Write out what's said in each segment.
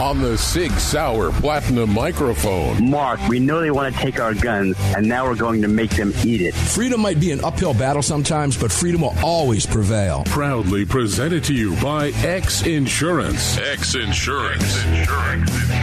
on the Sig Sauer Platinum microphone. Mark, we know they want to take our guns, and now we're going to make them eat it. Freedom might be an uphill battle sometimes, but freedom will always prevail. Proudly presented to you by X Insurance. X Insurance.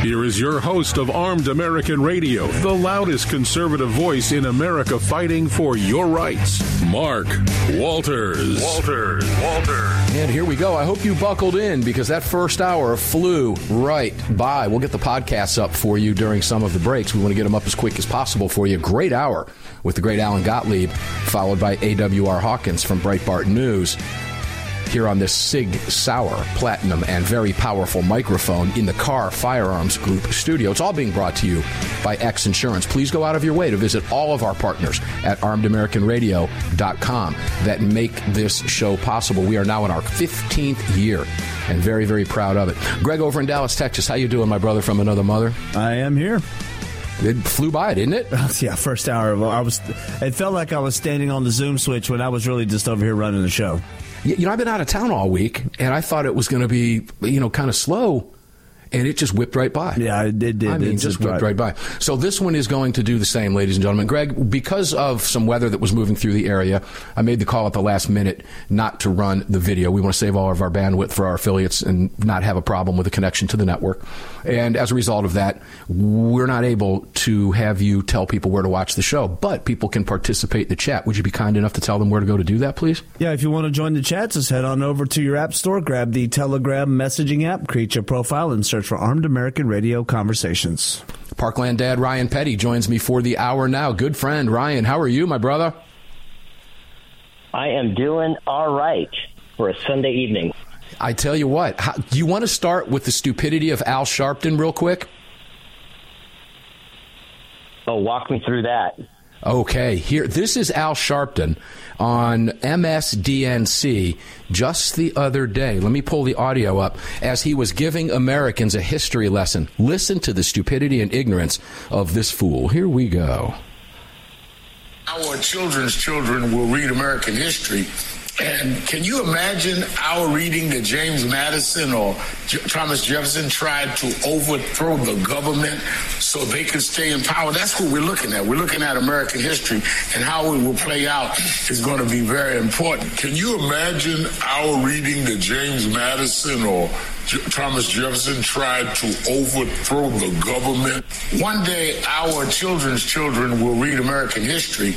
Here is your host of Armed American Radio, the loudest conservative voice in America fighting for your rights, Mark Walters. Walters. Walters. And here we go. I hope you buckled in because that first hour flew right right by. We'll get the podcasts up for you during some of the breaks. We want to get them up as quick as possible for you. Great hour with the great Alan Gottlieb, followed by AWR Hawkins from Breitbart News here on this Sig Sauer Platinum and very powerful microphone in the Kahr Firearms Group studio. It's all being brought to you by X Insurance. Please go out of your way to visit all of our partners at armedamericanradio.com that make this show possible. We are now in our 15th year and very, very proud of it. Greg over in Dallas, Texas, how you doing, my brother from another mother? I am here. It flew by, didn't it? yeah, first hour. I was. It felt like I was standing on the Zoom switch when I was really just over here running the show. You know, I've been out of town all week, and I thought it was going to be, you know, kind of slow and it just whipped right by. Yeah, it did. I mean, it just whipped right. right by. So this one is going to do the same, ladies and gentlemen. Greg, because of some weather that was moving through the area, I made the call at the last minute not to run the video. We want to save all of our bandwidth for our affiliates and not have a problem with the connection to the network. And as a result of that, we're not able to have you tell people where to watch the show, but people can participate in the chat. Would you be kind enough to tell them where to go to do that, please? Yeah, if you want to join the chat, just head on over to your app store, grab the Telegram messaging app, create your profile, and search for Armed American Radio Conversations. Parkland Dad Ryan Petty joins me for the hour now. Good friend Ryan, how are you, my brother? I am doing all right for a Sunday evening. I tell you what, how, do you want to start with the stupidity of Al Sharpton real quick? Oh, walk me through that. Okay, here this is Al Sharpton on MSDNC just the other day. Let me pull the audio up as he was giving Americans a history lesson. Listen to the stupidity and ignorance of this fool. Here we go. Our children's children will read American history and can you imagine our reading that James Madison or J- Thomas Jefferson tried to overthrow the government so they could stay in power? That's what we're looking at. We're looking at American history and how it will play out is going to be very important. Can you imagine our reading that James Madison or J- Thomas Jefferson tried to overthrow the government? One day, our children's children will read American history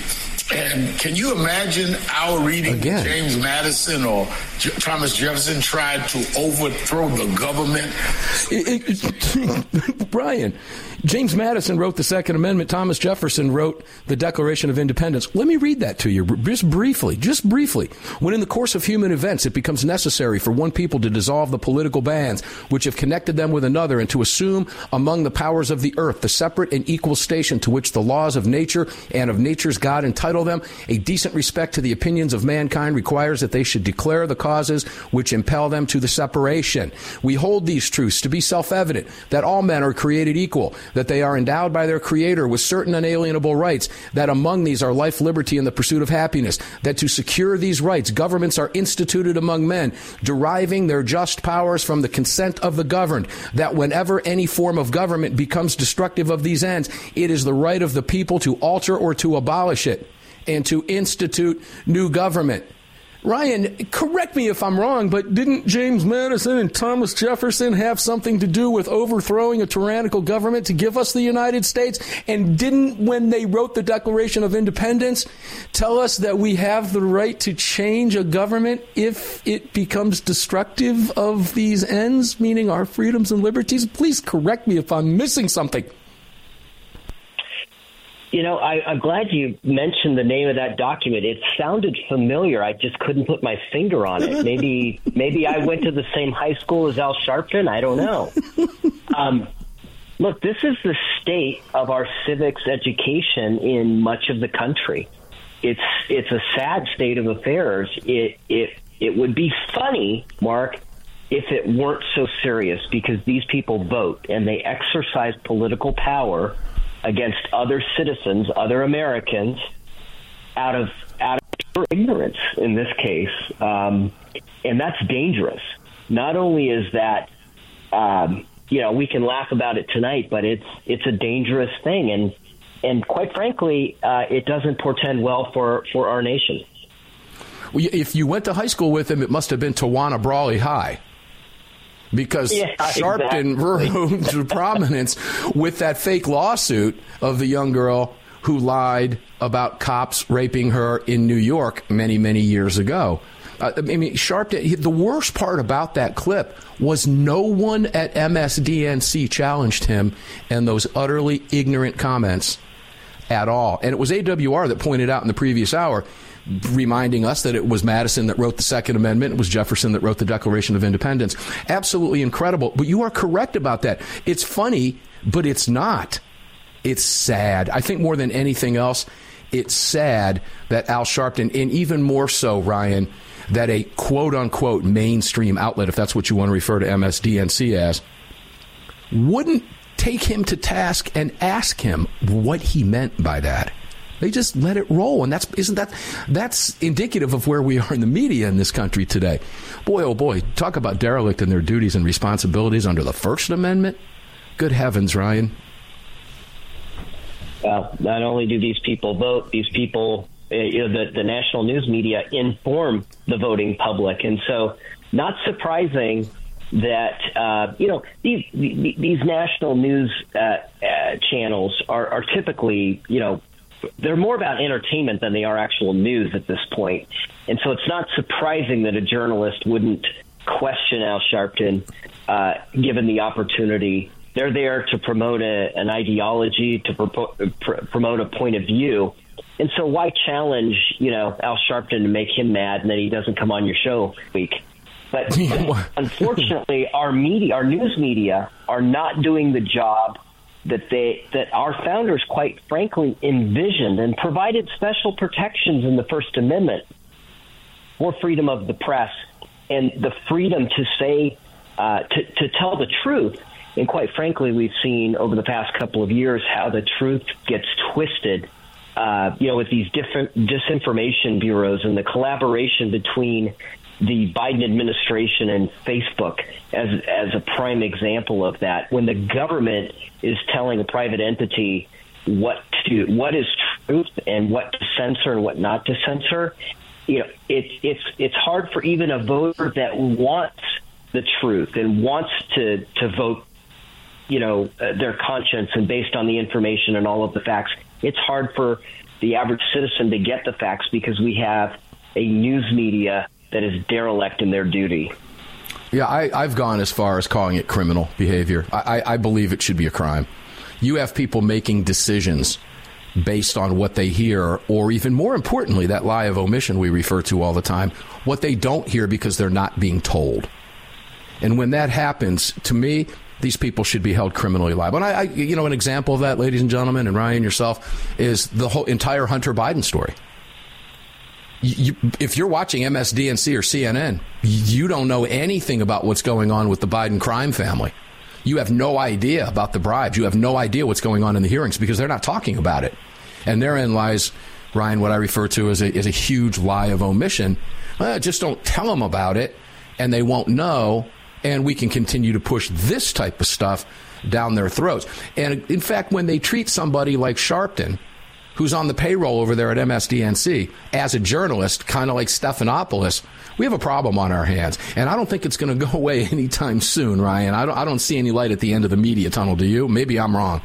and can you imagine our reading Again. James Madison or J- Thomas Jefferson tried to overthrow the government? It, it, Brian, James Madison wrote the Second Amendment. Thomas Jefferson wrote the Declaration of Independence. Let me read that to you just briefly, just briefly. When in the course of human events it becomes necessary for one people to dissolve the political bands which have connected them with another and to assume among the powers of the earth the separate and equal station to which the laws of nature and of nature's God entitle them, a decent respect to the opinions of mankind requires that they should declare the causes which impel them to the separation. We hold these truths to be self-evident that all men are created equal that they are endowed by their Creator with certain unalienable rights, that among these are life, liberty, and the pursuit of happiness, that to secure these rights, governments are instituted among men, deriving their just powers from the consent of the governed, that whenever any form of government becomes destructive of these ends, it is the right of the people to alter or to abolish it, and to institute new government. Ryan, correct me if I'm wrong, but didn't James Madison and Thomas Jefferson have something to do with overthrowing a tyrannical government to give us the United States? And didn't, when they wrote the Declaration of Independence, tell us that we have the right to change a government if it becomes destructive of these ends, meaning our freedoms and liberties? Please correct me if I'm missing something. You know, I, I'm glad you mentioned the name of that document. It sounded familiar. I just couldn't put my finger on it. Maybe, maybe I went to the same high school as Al Sharpton. I don't know. Um, look, this is the state of our civics education in much of the country. It's it's a sad state of affairs. It it it would be funny, Mark, if it weren't so serious because these people vote and they exercise political power against other citizens, other Americans, out of out of ignorance in this case, um, and that's dangerous. Not only is that, um, you know, we can laugh about it tonight, but it's it's a dangerous thing, and and quite frankly, uh, it doesn't portend well for for our nation. Well, If you went to high school with him, it must have been Tawana Brawley High. Because Yeah, Sharpton exactly. rose to prominence with that fake lawsuit of the young girl who lied about cops raping her in New York many, many years ago. Uh, I mean, Sharpton, the worst part about that clip was no one at MSDNC challenged him and those utterly ignorant comments at all. And it was AWR that pointed out in the previous hour, reminding us that it was Madison that wrote the Second Amendment, it was Jefferson that wrote the Declaration of Independence. Absolutely incredible. But you are correct about that. It's funny, but it's not. It's sad. I think more than anything else, it's sad that Al Sharpton, and even more so, Ryan, that a quote unquote mainstream outlet, if that's what you want to refer to MSDNC as, wouldn't take him to task and ask him what he meant by that. They just let it roll, and that's isn't that that's indicative of where we are in the media in this country today. Boy, oh boy, talk about derelict in their duties and responsibilities under the First Amendment. Good heavens, Ryan! Well, not only do these people vote, these people, uh, you know, the, the national news media inform the voting public. And so, not surprising that, uh, you know, these, these national news uh, uh, channels are, are typically, you know, they're more about entertainment than they are actual news at this point. And so it's not surprising that a journalist wouldn't question Al Sharpton uh, given the opportunity. They're there to promote a, an ideology, to propo- pr- promote a point of view. And so why challenge, you know, Al Sharpton to make him mad and then he doesn't come on your show week? But unfortunately, our media, our news media, are not doing the job that they that our founders, quite frankly, envisioned and provided special protections in the First Amendment for freedom of the press and the freedom to say uh, to to tell the truth. And quite frankly, we've seen over the past couple of years how the truth gets twisted. Uh, you know, with these different disinformation bureaus and the collaboration between the Biden administration and Facebook as as a prime example of that. When the government is telling a private entity what to what is truth and what to censor and what not to censor, you know, it's it's it's hard for even a voter that wants the truth and wants to to vote, you know, uh, their conscience and based on the information and all of the facts. It's hard for the average citizen to get the facts because we have a news media that is derelict in their duty. Yeah, I, I've gone as far as calling it criminal behavior. I, I, I believe it should be a crime. You have people making decisions based on what they hear, or even more importantly, that lie of omission we refer to all the time, what they don't hear because they're not being told. And when that happens, to me, these people should be held criminally liable. And I, I you know, an example of that, ladies and gentlemen, and Ryan yourself, is the whole entire Hunter Biden story. You, if you're watching MSDNC or CNN, you don't know anything about what's going on with the Biden crime family. You have no idea about the bribes. You have no idea what's going on in the hearings because they're not talking about it. And therein lies, Ryan, what I refer to as a, as a huge lie of omission. Just don't tell them about it, and they won't know. And we can continue to push this type of stuff down their throats. And in fact, when they treat somebody like Sharpton, who's on the payroll over there at MSDNC as a journalist, kind of like Stephanopoulos, we have a problem on our hands. And I don't think it's going to go away anytime soon, Ryan. I don't, I don't see any light at the end of the media tunnel, do you? Maybe I'm wrong.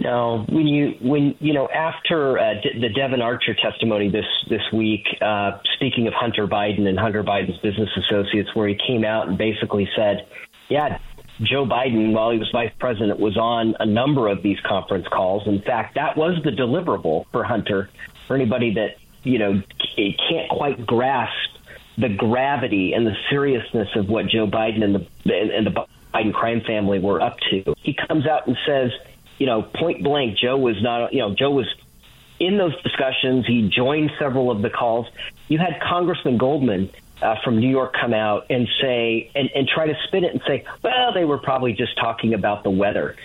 No, when you when you know after uh, the Devon Archer testimony this this week, uh, speaking of Hunter Biden and Hunter Biden's business associates, where he came out and basically said, "Yeah, Joe Biden, while he was vice president, was on a number of these conference calls. In fact, that was the deliverable for Hunter. For anybody that you know can't quite grasp the gravity and the seriousness of what Joe Biden and the and the Biden crime family were up to, he comes out and says, you know, point blank, Joe was not, you know, Joe was in those discussions. He joined several of the calls. You had Congressman Goldman uh, from New York come out and say and, and try to spin it and say, well, they were probably just talking about the weather.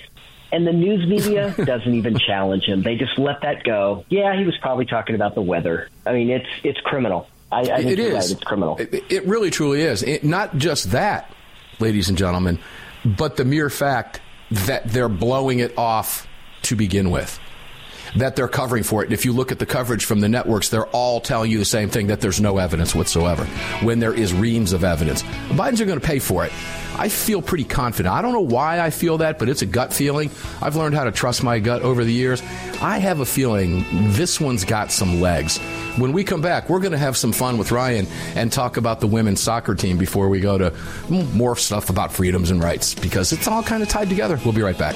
And the news media doesn't even challenge him. They just let that go. Yeah, he was probably talking about the weather. I mean, it's it's criminal. I, I think it is. Right. It's criminal. It, it really, truly is. It, not just that, ladies and gentlemen, but the mere fact that they're blowing it off to begin with that they're covering for it. And if you look at the coverage from the networks, they're all telling you the same thing that there's no evidence whatsoever when there is reams of evidence. The Bidens are going to pay for it. I feel pretty confident. I don't know why I feel that, but it's a gut feeling. I've learned how to trust my gut over the years. I have a feeling this one's got some legs. When we come back, we're going to have some fun with Ryan and talk about the women's soccer team before we go to more stuff about freedoms and rights because it's all kind of tied together. We'll be right back.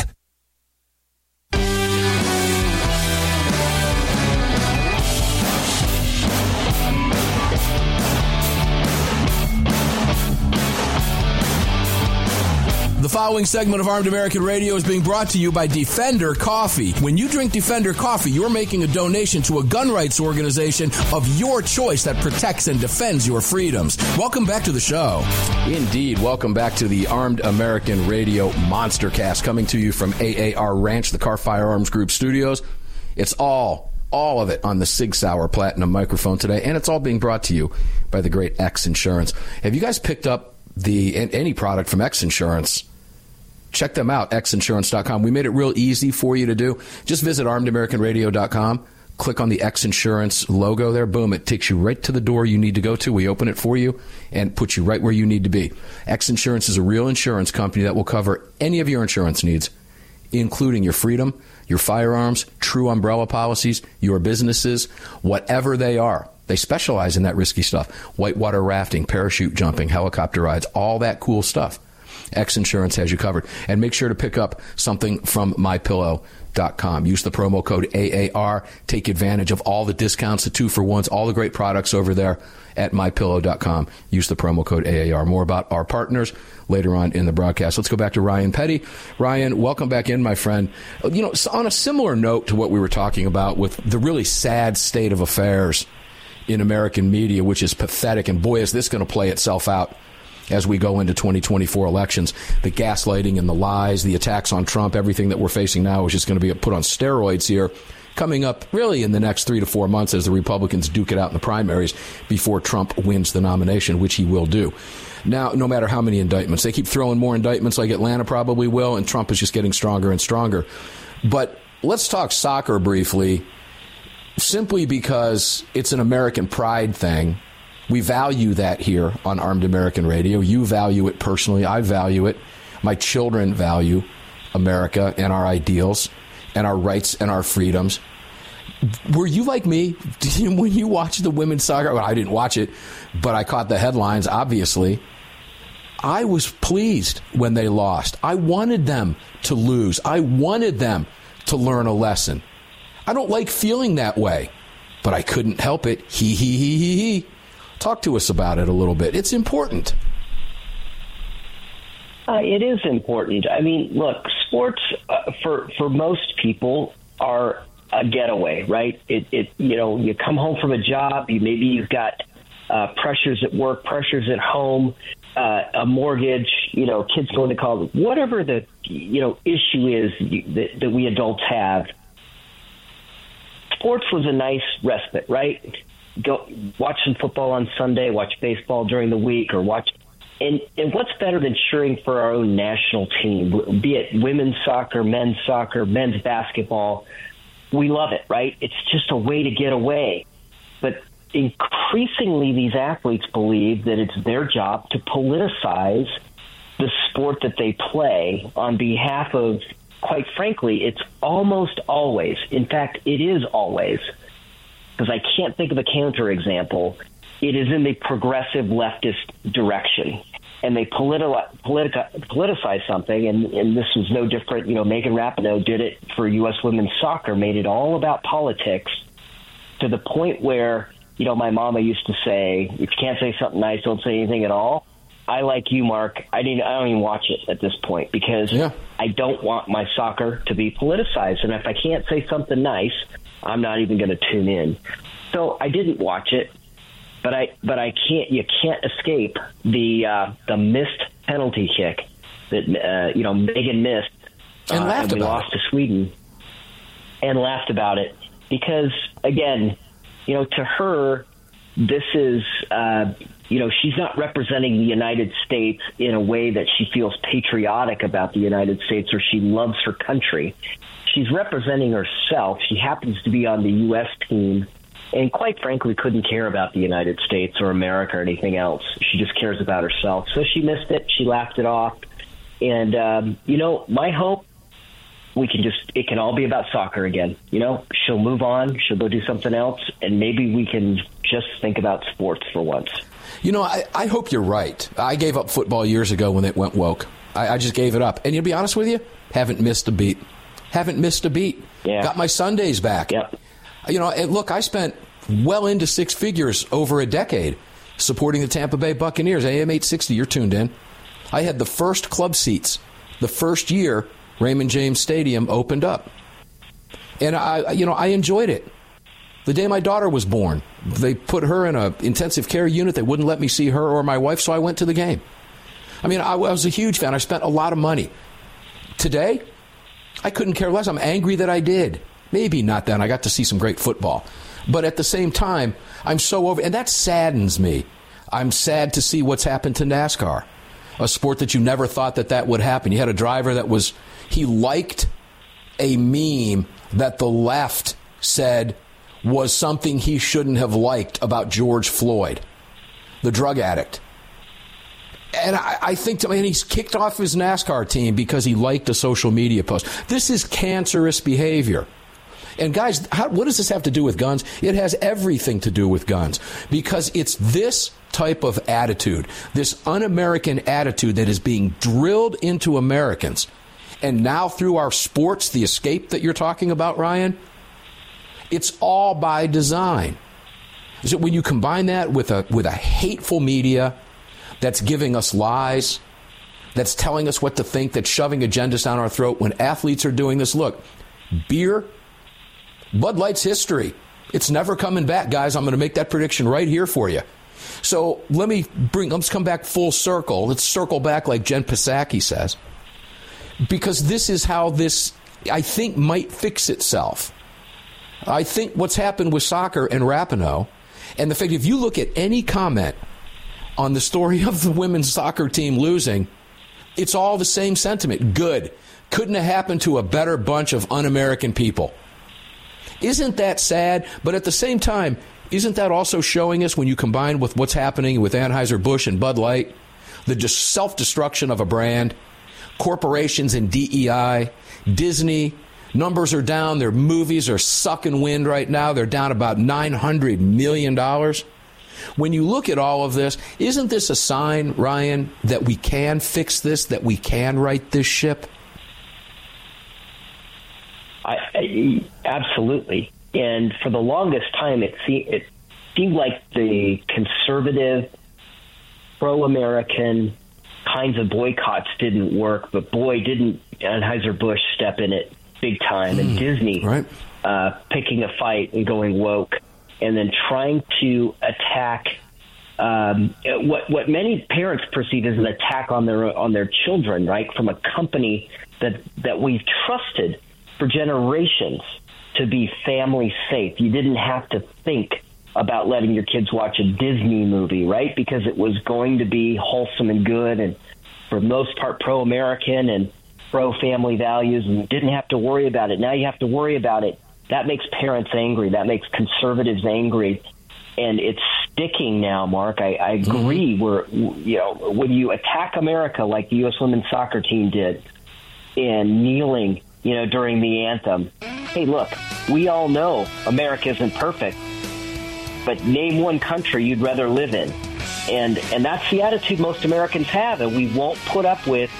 Following segment of Armed American Radio is being brought to you by Defender Coffee. When you drink Defender Coffee, you're making a donation to a gun rights organization of your choice that protects and defends your freedoms. Welcome back to the show. Indeed, welcome back to the Armed American Radio Monster Cast coming to you from AAR Ranch, the Kahr Firearms Group studios. It's all all of it on the Sig Sauer Platinum microphone today, and it's all being brought to you by the great X Insurance. Have you guys picked up the any product from X Insurance? Check them out, xinsurance.com. We made it real easy for you to do. Just visit armedamericanradio.com. Click on the X Insurance logo there. Boom. It takes you right to the door you need to go to. We open it for you and put you right where you need to be. X Insurance is a real insurance company that will cover any of your insurance needs, including your freedom, your firearms, true umbrella policies, your businesses, whatever they are. They specialize in that risky stuff whitewater rafting, parachute jumping, helicopter rides, all that cool stuff. X Insurance has you covered. And make sure to pick up something from mypillow.com. Use the promo code AAR. Take advantage of all the discounts, the two for ones, all the great products over there at mypillow.com. Use the promo code AAR. More about our partners later on in the broadcast. Let's go back to Ryan Petty. Ryan, welcome back in, my friend. You know, on a similar note to what we were talking about with the really sad state of affairs in American media, which is pathetic, and boy, is this going to play itself out as we go into 2024 elections. The gaslighting and the lies, the attacks on Trump, everything that we're facing now is just going to be put on steroids here. Coming up really in the next three to four months as the Republicans duke it out in the primaries before Trump wins the nomination, which he will do. Now, no matter how many indictments, they keep throwing more indictments like Atlanta probably will, and Trump is just getting stronger and stronger. But let's talk soccer briefly, simply because it's an American pride thing we value that here on Armed American Radio. You value it personally. I value it. My children value America and our ideals and our rights and our freedoms. Were you like me when you watched the women's soccer? Well, I didn't watch it, but I caught the headlines, obviously. I was pleased when they lost. I wanted them to lose. I wanted them to learn a lesson. I don't like feeling that way, but I couldn't help it. He, he, he, he, he. Talk to us about it a little bit. It's important. Uh, it is important. I mean, look, sports uh, for for most people are a getaway, right? It, it you know, you come home from a job, you maybe you've got uh, pressures at work, pressures at home, uh, a mortgage, you know, kids going to college, whatever the you know issue is that, that we adults have. Sports was a nice respite, right? Go watch some football on Sunday, watch baseball during the week, or watch. And, and what's better than cheering for our own national team, be it women's soccer, men's soccer, men's basketball? We love it, right? It's just a way to get away. But increasingly, these athletes believe that it's their job to politicize the sport that they play on behalf of, quite frankly, it's almost always, in fact, it is always because I can't think of a counterexample. It is in the progressive leftist direction. And they politi- politi- politicize something, and, and this was no different. You know, Megan Rapinoe did it for U.S. women's soccer, made it all about politics to the point where, you know, my mama used to say, if you can't say something nice, don't say anything at all. I like you, Mark. I didn't. I don't even watch it at this point because yeah. I don't want my soccer to be politicized. And if I can't say something nice, I'm not even going to tune in. So I didn't watch it, but I but I can't. You can't escape the uh, the missed penalty kick that uh, you know Megan missed, and, uh, and we lost it. to Sweden, and laughed about it because again, you know, to her, this is, uh, you know, she's not representing the United States in a way that she feels patriotic about the United States or she loves her country. She's representing herself. She happens to be on the U.S. team and quite frankly couldn't care about the United States or America or anything else. She just cares about herself. So she missed it. She laughed it off. And, um, you know, my hope we can just it can all be about soccer again. You know, she'll move on, she'll go do something else, and maybe we can just think about sports for once. You know, I, I hope you're right. I gave up football years ago when it went woke. I, I just gave it up. And to be honest with you, haven't missed a beat. Haven't missed a beat. Yeah. Got my Sundays back. Yep. You know, and look, I spent well into six figures over a decade supporting the Tampa Bay Buccaneers. AM 860, you're tuned in. I had the first club seats the first year Raymond James Stadium opened up. And I, you know, I enjoyed it. The day my daughter was born, they put her in an intensive care unit. They wouldn't let me see her or my wife, so I went to the game. I mean, I, I was a huge fan. I spent a lot of money. Today, I couldn't care less. I'm angry that I did. Maybe not then. I got to see some great football. But at the same time, I'm so over, and that saddens me. I'm sad to see what's happened to NASCAR, a sport that you never thought that that would happen. You had a driver that was he liked a meme that the left said was something he shouldn't have liked about George Floyd, the drug addict. And I, I think to me, he's kicked off his NASCAR team because he liked a social media post. This is cancerous behavior. And guys, how, what does this have to do with guns? It has everything to do with guns because it's this type of attitude, this un American attitude that is being drilled into Americans and now through our sports, the escape that you're talking about, Ryan, it's all by design. Is so when you combine that with a with a hateful media that's giving us lies, that's telling us what to think, that's shoving agendas down our throat when athletes are doing this, look, beer, Bud Light's history. It's never coming back, guys. I'm going to make that prediction right here for you. So let me bring, let's come back full circle. Let's circle back like Jen Psaki says because this is how this, I think, might fix itself. I think what's happened with soccer and Rapinoe, and the fact if you look at any comment on the story of the women's soccer team losing, it's all the same sentiment. Good. Couldn't have happened to a better bunch of un American people. Isn't that sad? But at the same time, isn't that also showing us when you combine with what's happening with Anheuser-Busch and Bud Light, the self destruction of a brand? Corporations and DEI, Disney. Numbers are down. Their movies are sucking wind right now. They're down about $900 million. When you look at all of this, isn't this a sign, Ryan, that we can fix this, that we can right this ship? I, I, absolutely. And for the longest time, it, se- it seemed like the conservative, pro American, kinds of boycotts didn't work, but boy, didn't Anheuser-Busch step in it big time. And hmm. Disney right. uh, picking a fight and going woke and then trying to attack um, what what many parents perceive as an attack on their on their children, right? From a company that that we've trusted for generations to be family safe. You didn't have to think about letting your kids watch a Disney movie, right? Because it was going to be wholesome and good and for most part pro American and pro family values and you didn't have to worry about it. Now you have to worry about it. That makes parents angry. That makes conservatives angry. And it's sticking now, Mark. I, I mm-hmm. agree. Mm-hmm. We're, you know, when you attack America like the U.S. women's soccer team did and kneeling, you know, during the anthem, hey, look, we all know America isn't perfect but name one country you'd rather live in. And, and that's the attitude most Americans have, and we won't put up with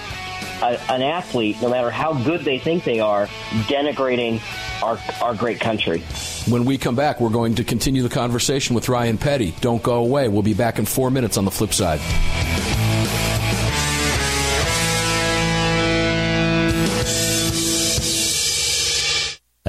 a, an athlete, no matter how good they think they are, denigrating our, our great country. When we come back, we're going to continue the conversation with Ryan Petty. Don't go away. We'll be back in four minutes on the flip side.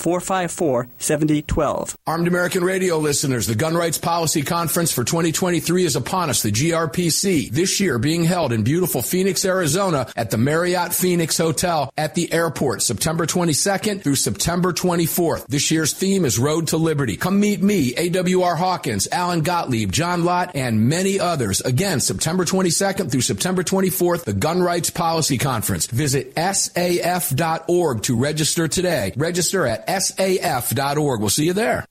454 7012. Armed American Radio listeners, the Gun Rights Policy Conference for 2023 is upon us, the GRPC, this year being held in beautiful Phoenix, Arizona at the Marriott Phoenix Hotel at the airport, September 22nd through September 24th. This year's theme is Road to Liberty. Come meet me, AWR Hawkins, Alan Gottlieb, John Lott, and many others. Again, September 22nd through September 24th, the Gun Rights Policy Conference. Visit saf.org to register today. Register at saf.org. We'll see you there.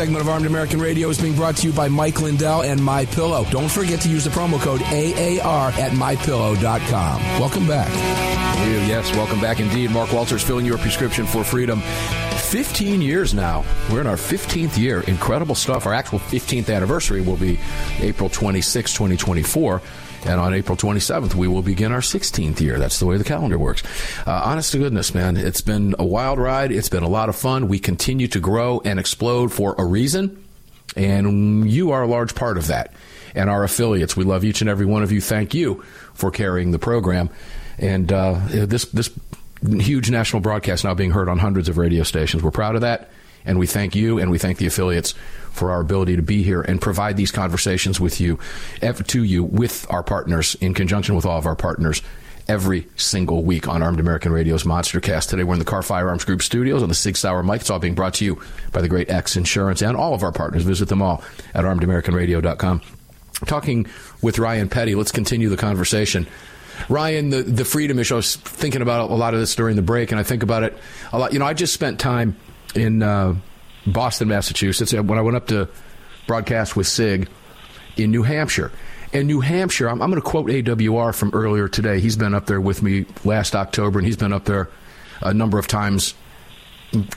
segment of Armed American Radio is being brought to you by Mike Lindell and My Pillow. Don't forget to use the promo code AAR at mypillow.com. Welcome back. Yes, welcome back indeed. Mark Walters filling your prescription for freedom. 15 years now. We're in our 15th year. Incredible stuff. Our actual 15th anniversary will be April 26, 2024. And on April 27th, we will begin our 16th year. That's the way the calendar works. Uh, honest to goodness, man, it's been a wild ride. It's been a lot of fun. We continue to grow and explode for a reason. And you are a large part of that. And our affiliates, we love each and every one of you. Thank you for carrying the program. And uh, this, this huge national broadcast now being heard on hundreds of radio stations. We're proud of that. And we thank you and we thank the affiliates for our ability to be here and provide these conversations with you, to you, with our partners, in conjunction with all of our partners every single week on Armed American Radio's Monstercast. Today we're in the Kahr Firearms Group studios on the Sig Sauer mic. It's all being brought to you by the great X Insurance and all of our partners. Visit them all at armedamericanradio.com. Talking with Ryan Petty, let's continue the conversation. Ryan, the, the freedom issue, I was thinking about a lot of this during the break, and I think about it a lot. You know, I just spent time in uh, Boston, Massachusetts, when I went up to broadcast with SIG in New Hampshire. In New Hampshire, I'm, I'm going to quote AWR from earlier today. He's been up there with me last October, and he's been up there a number of times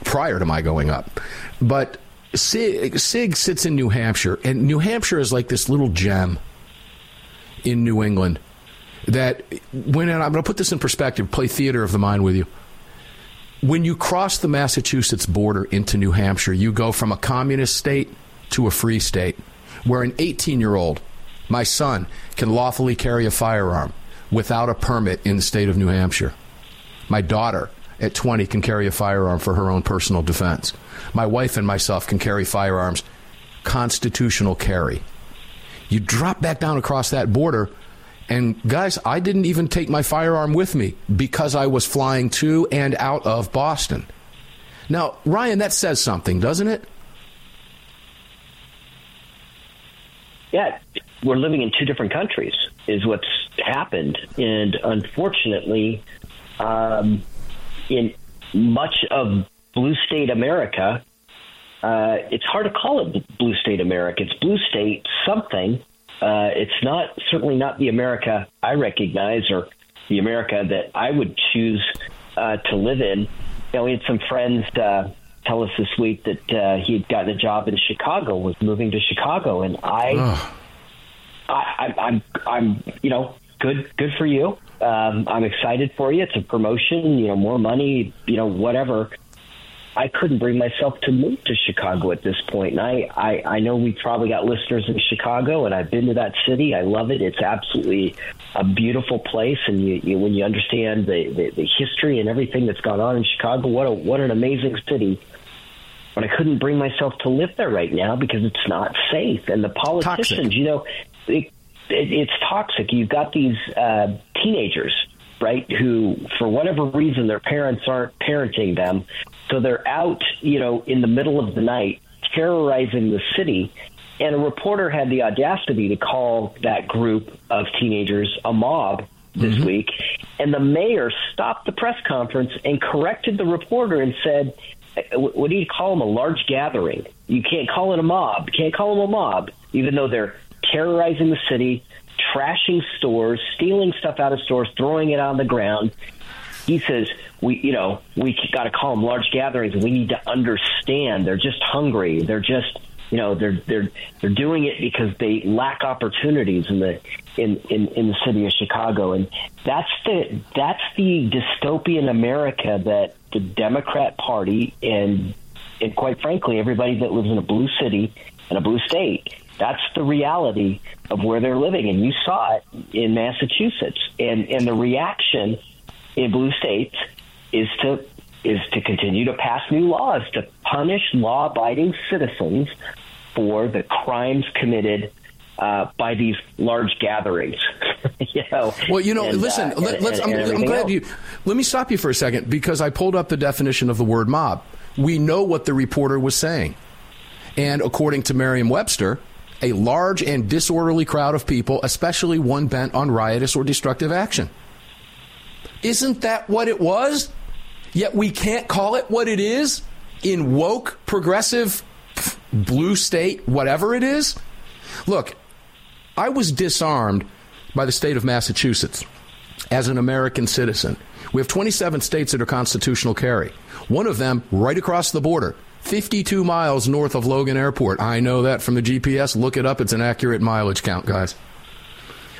prior to my going up. But SIG, SIG sits in New Hampshire, and New Hampshire is like this little gem in New England that when I'm going to put this in perspective, play theater of the mind with you. When you cross the Massachusetts border into New Hampshire, you go from a communist state to a free state, where an 18 year old my son can lawfully carry a firearm without a permit in the state of New Hampshire. My daughter at 20 can carry a firearm for her own personal defense. My wife and myself can carry firearms, constitutional carry. You drop back down across that border, and guys, I didn't even take my firearm with me because I was flying to and out of Boston. Now, Ryan, that says something, doesn't it? Yeah, we're living in two different countries is what's happened and unfortunately um, in much of blue state america uh, it's hard to call it blue state america it's blue state something uh, it's not certainly not the america i recognize or the america that i would choose uh, to live in you know we had some friends uh, tell us this week that uh, he had gotten a job in chicago was moving to chicago and i I, I'm, I'm, you know, good, good for you. Um, I'm excited for you. It's a promotion, you know, more money, you know, whatever. I couldn't bring myself to move to Chicago at this point. And I, I, I know we've probably got listeners in Chicago, and I've been to that city. I love it. It's absolutely a beautiful place. And you, you when you understand the, the, the history and everything that's gone on in Chicago, what a, what an amazing city. But I couldn't bring myself to live there right now because it's not safe. And the politicians, Toxic. you know, it, it, it's toxic. You've got these uh, teenagers, right, who, for whatever reason, their parents aren't parenting them. So they're out, you know, in the middle of the night terrorizing the city. And a reporter had the audacity to call that group of teenagers a mob this mm-hmm. week. And the mayor stopped the press conference and corrected the reporter and said, what do you call them? A large gathering. You can't call it a mob. You can't call them a mob, even though they're terrorizing the city, trashing stores, stealing stuff out of stores, throwing it on the ground. He says we, you know, we got to call them large gatherings. We need to understand they're just hungry. They're just, you know, they're they're they're doing it because they lack opportunities in the in, in, in the city of Chicago, and that's the that's the dystopian America that the Democrat Party and and quite frankly everybody that lives in a blue city and a blue state that's the reality of where they're living, and you saw it in Massachusetts. And and the reaction in blue states is to is to continue to pass new laws to punish law-abiding citizens for the crimes committed uh, by these large gatherings. you know, well, you know, and, listen. Uh, let, us I'm, I'm, glad else. you. Let me stop you for a second because I pulled up the definition of the word mob. We know what the reporter was saying, and according to Merriam-Webster, a large and disorderly crowd of people, especially one bent on riotous or destructive action. Isn't that what it was? Yet we can't call it what it is in woke, progressive, blue state, whatever it is? Look, I was disarmed by the state of Massachusetts as an American citizen. We have 27 states that are constitutional carry. One of them right across the border 52 miles north of Logan Airport. I know that from the GPS. Look it up. It's an accurate mileage count, guys.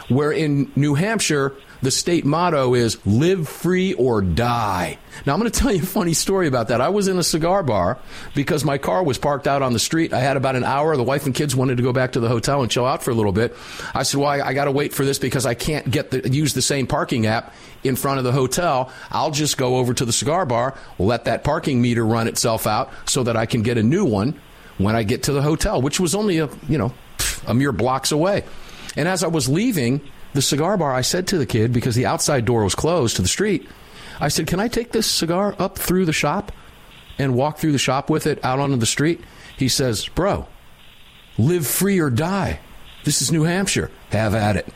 Where in New Hampshire, the state motto is live free or die. Now, I'm going to tell you a funny story about that. I was in a cigar bar because my car was parked out on the street. I had about an hour. The wife and kids wanted to go back to the hotel and chill out for a little bit. I said, Well, I, I got to wait for this because I can't get the, use the same parking app in front of the hotel. I'll just go over to the cigar bar, let that parking meter run itself out so that I can get a new one when I get to the hotel, which was only a, you know, a mere blocks away. And as I was leaving the cigar bar, I said to the kid, because the outside door was closed to the street, I said, Can I take this cigar up through the shop and walk through the shop with it out onto the street? He says, Bro, live free or die. This is New Hampshire. Have at it.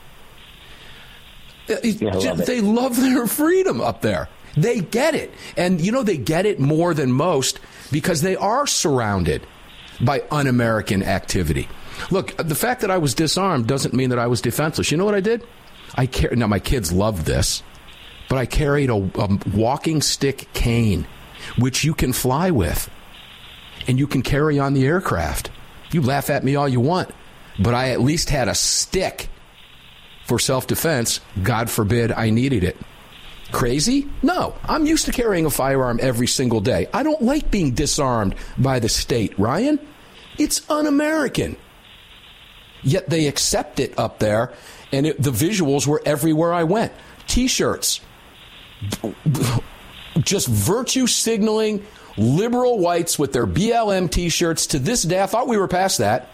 Uh, yeah, love they love their freedom up there. They get it. And, you know, they get it more than most because they are surrounded by un American activity. Look, the fact that I was disarmed doesn't mean that I was defenseless. You know what I did? I car- now my kids loved this, but I carried a, a walking stick cane, which you can fly with, and you can carry on the aircraft. You laugh at me all you want, but I at least had a stick for self defense. God forbid I needed it. Crazy? No. I'm used to carrying a firearm every single day. I don't like being disarmed by the state, Ryan. It's un American. Yet they accept it up there, and it, the visuals were everywhere I went. T shirts, just virtue signaling liberal whites with their BLM t shirts. To this day, I thought we were past that.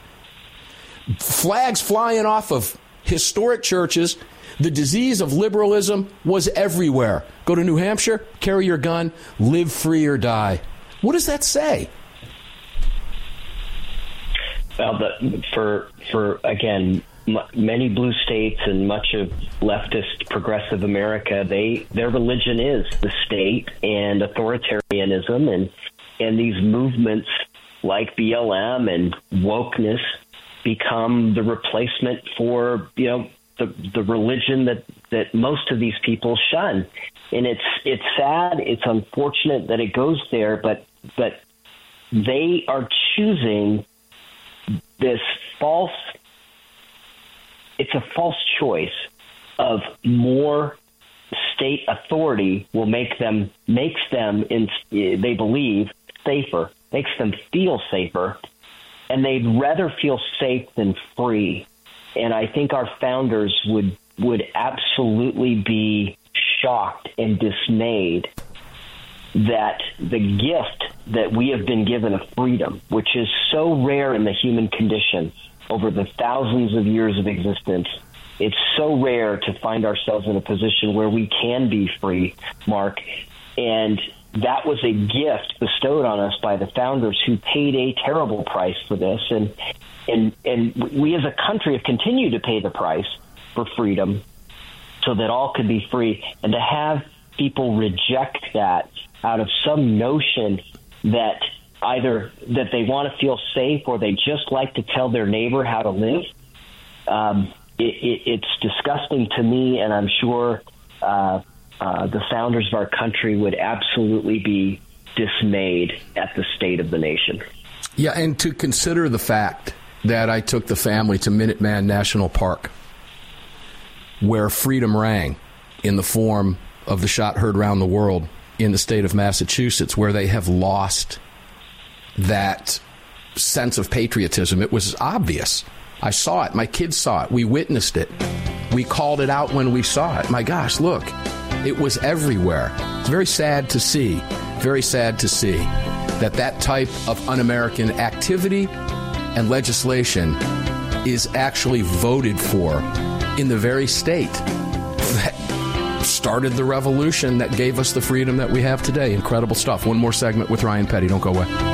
Flags flying off of historic churches. The disease of liberalism was everywhere. Go to New Hampshire, carry your gun, live free or die. What does that say? Well, the, for for again, m- many blue states and much of leftist progressive America, they their religion is the state and authoritarianism, and and these movements like BLM and wokeness become the replacement for you know the the religion that that most of these people shun, and it's it's sad, it's unfortunate that it goes there, but but they are choosing this false it's a false choice of more state authority will make them makes them in, they believe safer makes them feel safer and they'd rather feel safe than free. And i think our founders would would absolutely be shocked and dismayed that the gift that we have been given of freedom, which is so rare in the human condition over the thousands of years of existence, it's so rare to find ourselves in a position where we can be free, Mark. And that was a gift bestowed on us by the founders who paid a terrible price for this. And, and, and we as a country have continued to pay the price for freedom so that all could be free. And to have people reject that out of some notion that either that they want to feel safe or they just like to tell their neighbor how to live. Um, it, it, it's disgusting to me, and I'm sure uh, uh, the founders of our country would absolutely be dismayed at the state of the nation. Yeah, and to consider the fact that I took the family to Minuteman National Park, where freedom rang in the form of the shot heard around the world in the state of Massachusetts where they have lost that sense of patriotism. It was obvious. I saw it. My kids saw it. We witnessed it. We called it out when we saw it. My gosh, look, it was everywhere. It's very sad to see, very sad to see that that type of un American activity and legislation is actually voted for in the very state that started the revolution that gave us the freedom that we have today. Incredible stuff. One more segment with Ryan Petty. Don't go away.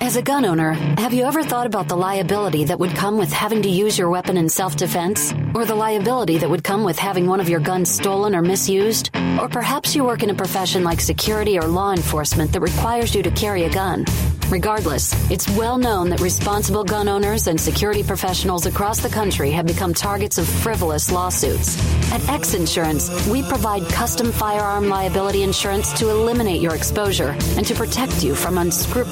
As a gun owner, have you ever thought about the liability that would come with having to use your weapon in self defense? Or the liability that would come with having one of your guns stolen or misused? Or perhaps you work in a profession like security or law enforcement that requires you to carry a gun. Regardless, it's well known that responsible gun owners and security professionals across the country have become targets of frivolous lawsuits. At X Insurance, we provide custom firearm liability insurance to eliminate your exposure and to protect you from unscrupulous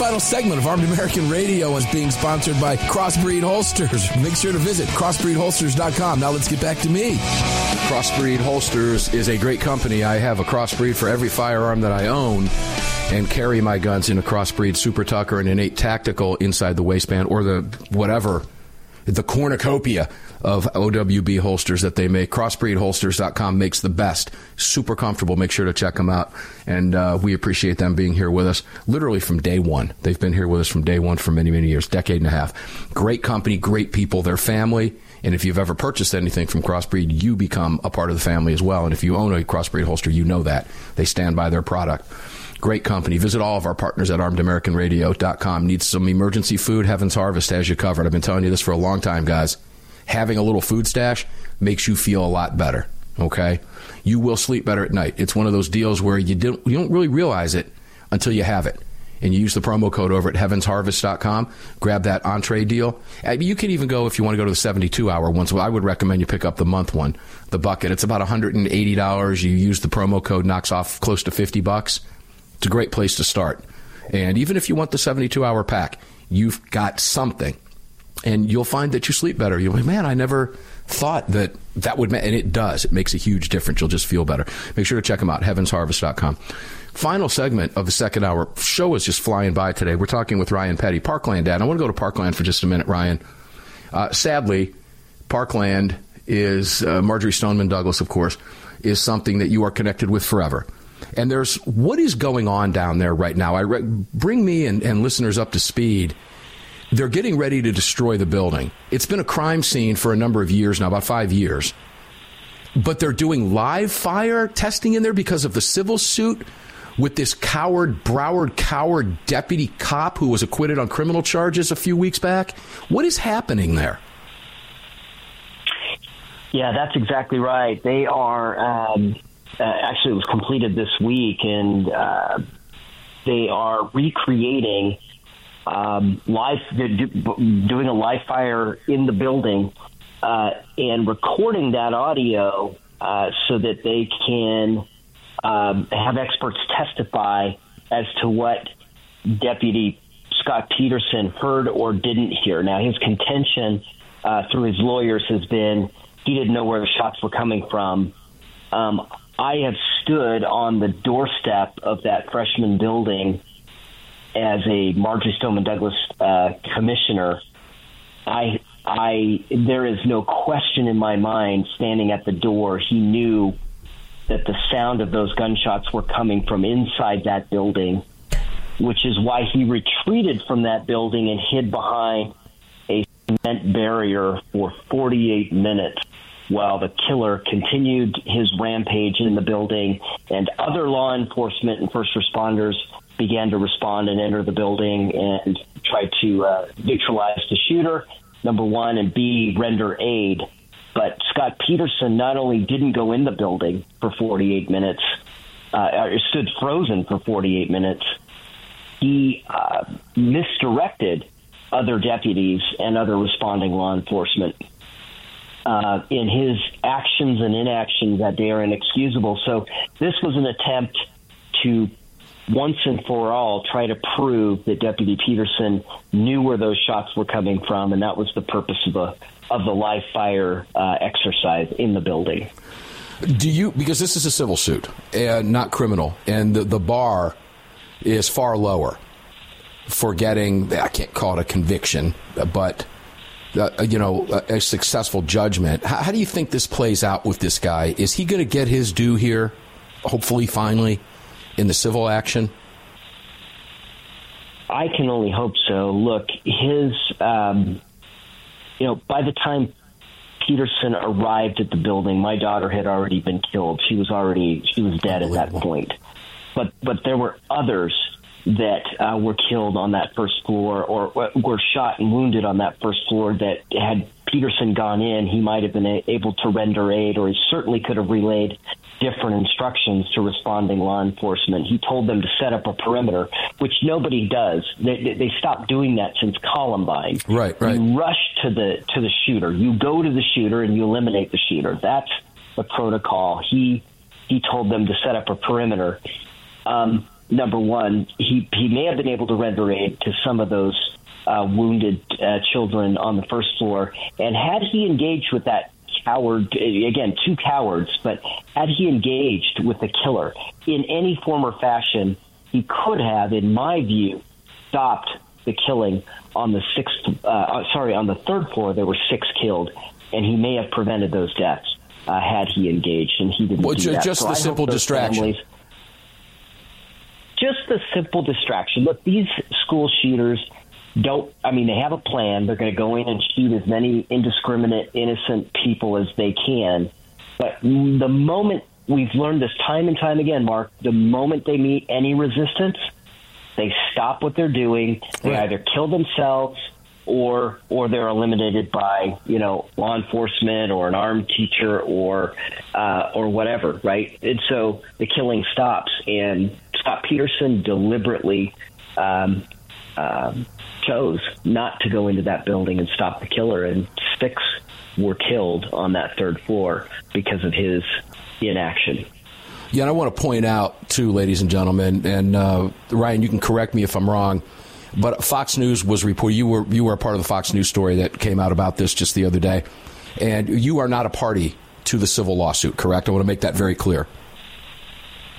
final segment of Armed American Radio is being sponsored by Crossbreed Holsters. Make sure to visit crossbreedholsters.com. Now let's get back to me. Crossbreed Holsters is a great company. I have a crossbreed for every firearm that I own and carry my guns in a crossbreed Super Tucker and an 8 Tactical inside the waistband or the whatever, the cornucopia of OWB holsters that they make. Crossbreedholsters.com makes the best. Super comfortable. Make sure to check them out. And uh, we appreciate them being here with us literally from day one. They've been here with us from day one for many, many years, decade and a half. Great company, great people, their family. And if you've ever purchased anything from Crossbreed, you become a part of the family as well. And if you own a Crossbreed holster, you know that. They stand by their product. Great company. Visit all of our partners at armedamericanradio.com. Need some emergency food? Heaven's Harvest has you covered. I've been telling you this for a long time, guys. Having a little food stash makes you feel a lot better. Okay? You will sleep better at night. It's one of those deals where you don't, you don't really realize it until you have it. And you use the promo code over at heavensharvest.com. Grab that entree deal. You can even go if you want to go to the 72 hour one. So I would recommend you pick up the month one, the bucket. It's about $180. You use the promo code, knocks off close to 50 bucks. It's a great place to start. And even if you want the 72 hour pack, you've got something and you'll find that you sleep better. You'll be, like, man, I never thought that that would, ma-. and it does. It makes a huge difference. You'll just feel better. Make sure to check them out, heavensharvest.com. Final segment of the second hour. Show is just flying by today. We're talking with Ryan Petty, Parkland dad. I want to go to Parkland for just a minute, Ryan. Uh, sadly, Parkland is uh, Marjory Stoneman Douglas, of course, is something that you are connected with forever. And there's what is going on down there right now. I re- bring me and, and listeners up to speed. They're getting ready to destroy the building. It's been a crime scene for a number of years now, about five years. But they're doing live fire testing in there because of the civil suit with this coward, Broward coward deputy cop who was acquitted on criminal charges a few weeks back. What is happening there? Yeah, that's exactly right. They are um, uh, actually it was completed this week, and uh, they are recreating um, live, do, doing a live fire in the building uh, and recording that audio uh, so that they can um, have experts testify as to what Deputy Scot Peterson heard or didn't hear. Now, his contention uh, through his lawyers has been he didn't know where the shots were coming from. Um, I have stood on the doorstep of that freshman building as a Marjory Stoneman Douglas uh, commissioner. I, I, there is no question in my mind. Standing at the door, he knew that the sound of those gunshots were coming from inside that building, which is why he retreated from that building and hid behind a cement barrier for 48 minutes while the killer continued his rampage in the building and other law enforcement and first responders began to respond and enter the building and try to uh, neutralize the shooter number one and b render aid but Scot Peterson not only didn't go in the building for 48 minutes, uh, stood frozen for 48 minutes, he uh, misdirected other deputies and other responding law enforcement. Uh, in his actions and inactions that they are inexcusable. So this was an attempt to once and for all try to prove that Deputy Peterson knew where those shots were coming from, and that was the purpose of the of the live fire uh, exercise in the building. Do you because this is a civil suit and not criminal, and the, the bar is far lower for getting I can't call it a conviction, but. Uh, you know, a, a successful judgment. How, how do you think this plays out with this guy? Is he going to get his due here? Hopefully, finally, in the civil action? I can only hope so. Look, his, um, you know, by the time Peterson arrived at the building, my daughter had already been killed. She was already she was dead at that point. But but there were others that uh, were killed on that first floor or were shot and wounded on that first floor that had Peterson gone in, he might have been able to render aid, or he certainly could have relayed different instructions to responding law enforcement. He told them to set up a perimeter, which nobody does. They, they stopped doing that since Columbine. Right, right. You rush to the to the shooter. You go to the shooter and you eliminate the shooter. That's the protocol. He he told them to set up a perimeter. Um, number one, he he may have been able to render aid to some of those uh, wounded uh, children on the first floor, and had he engaged with that coward again two cowards but had he engaged with the killer in any form or fashion he could have in my view stopped the killing on the sixth uh, uh sorry on the third floor there were six killed and he may have prevented those deaths uh, had he engaged and he didn't well, do that. just so the simple distraction families, just the simple distraction look these school shooters don't I mean they have a plan. They're going to go in and shoot as many indiscriminate innocent people as they can. But the moment we've learned this time and time again, Mark, the moment they meet any resistance, they stop what they're doing. They either kill themselves or or they're eliminated by you know law enforcement or an armed teacher or uh, or whatever, right? And so the killing stops. And Scot Peterson deliberately um, um, chose not to go into that building and stop the killer, and six were killed on that third floor because of his inaction. Yeah, and I want to point out, too, ladies and gentlemen, and uh, Ryan, you can correct me if I'm wrong. But Fox News was reporting. You were you were a part of the Fox News story that came out about this just the other day, and you are not a party to the civil lawsuit. Correct? I want to make that very clear.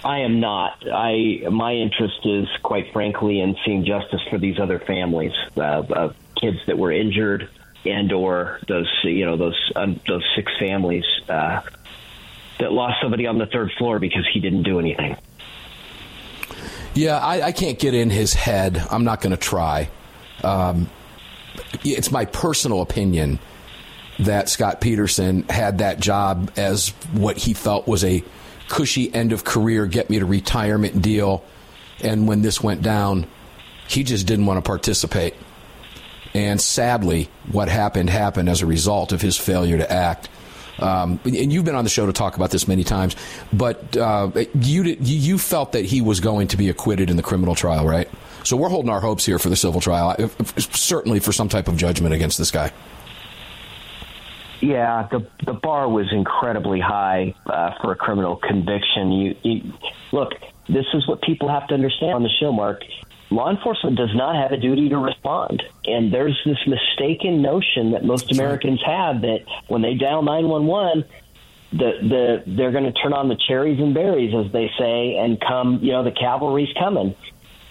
I am not. I my interest is quite frankly in seeing justice for these other families uh, of kids that were injured and or those you know those um, those six families uh, that lost somebody on the third floor because he didn't do anything. Yeah, I, I can't get in his head. I'm not going to try. Um, it's my personal opinion that Scot Peterson had that job as what he felt was a cushy end of career, get me to retirement deal. And when this went down, he just didn't want to participate. And sadly, what happened happened as a result of his failure to act. Um, and you've been on the show to talk about this many times, but uh, you you felt that he was going to be acquitted in the criminal trial, right? So we're holding our hopes here for the civil trial, certainly for some type of judgment against this guy. Yeah, the the bar was incredibly high uh, for a criminal conviction. You, you look, this is what people have to understand on the show, Mark law enforcement does not have a duty to respond. And there's this mistaken notion that most Americans have that when they dial 911, the, the, they're going to turn on the cherries and berries, as they say, and come, you know, the cavalry's coming.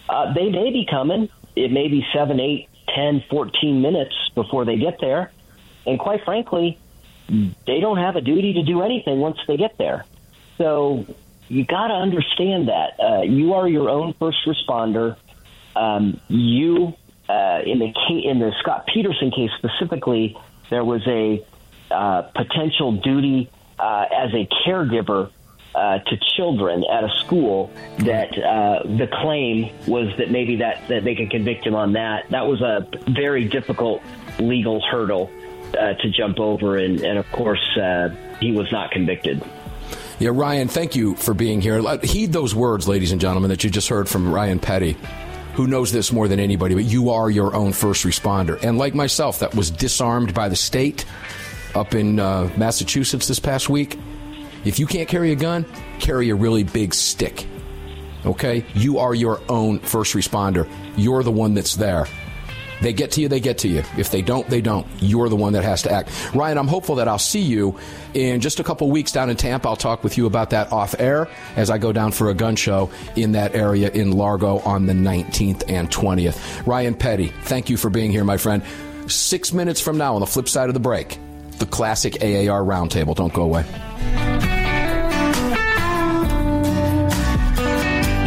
Uh, they may be coming. It may be seven, eight, ten, fourteen minutes before they get there. And quite frankly, they don't have a duty to do anything once they get there. So you got to understand that. Uh, you are your own first responder um, you uh, in the in the Scot Peterson case specifically, there was a uh, potential duty uh, as a caregiver uh, to children at a school that uh, the claim was that maybe that, that they could convict him on that. That was a very difficult legal hurdle uh, to jump over, and, and of course, uh, he was not convicted. Yeah, Ryan, thank you for being here. Heed those words, ladies and gentlemen, that you just heard from Ryan Petty who knows this more than anybody, but you are your own first responder. And like myself, that was disarmed by the state up in uh, Massachusetts this past week. If you can't carry a gun, carry a really big stick. Okay? You are your own first responder. You're the one that's there. They get to you, they get to you. If they don't, they don't. You're the one that has to act. Ryan, I'm hopeful that I'll see you in just a couple weeks down in Tampa. I'll talk with you about that off air as I go down for a gun show in that area in Largo on the 19th and 20th. Ryan Petty, thank you for being here, my friend. Six minutes from now, on the flip side of the break, the classic AAR roundtable. Don't go away.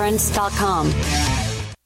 xinsurance.com.